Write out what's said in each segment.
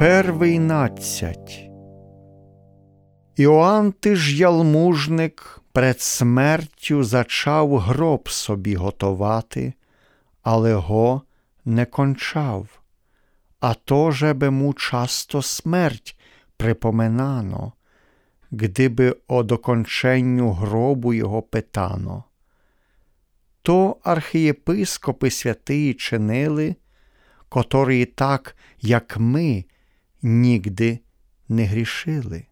мусять. Іоанн ти ж ялмужник пред смертю зачав гроб собі готувати, але го не кончав, а то же би му часто смерть припоминано, гдиби о доконченню гробу його питано. То архієпископи святиї чинили, котрі так, як ми, нігди не грішили.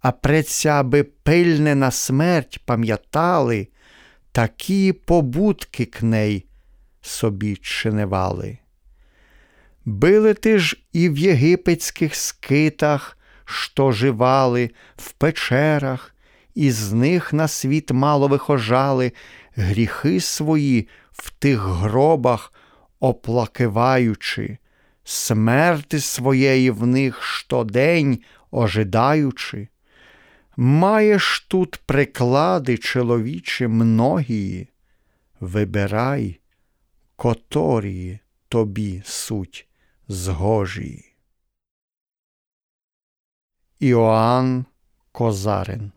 А предся би пильне на смерть пам'ятали, такі побудки к ней собі чиневали. Били ти ж і в єгипетських скитах, що живали, в печерах, і з них на світ мало вихожали, гріхи свої в тих гробах оплакиваючи, смерти своєї в них щодень ожидаючи. Маєш тут приклади чоловічі многії, вибирай, которії тобі суть згожі. Іоанн Козарин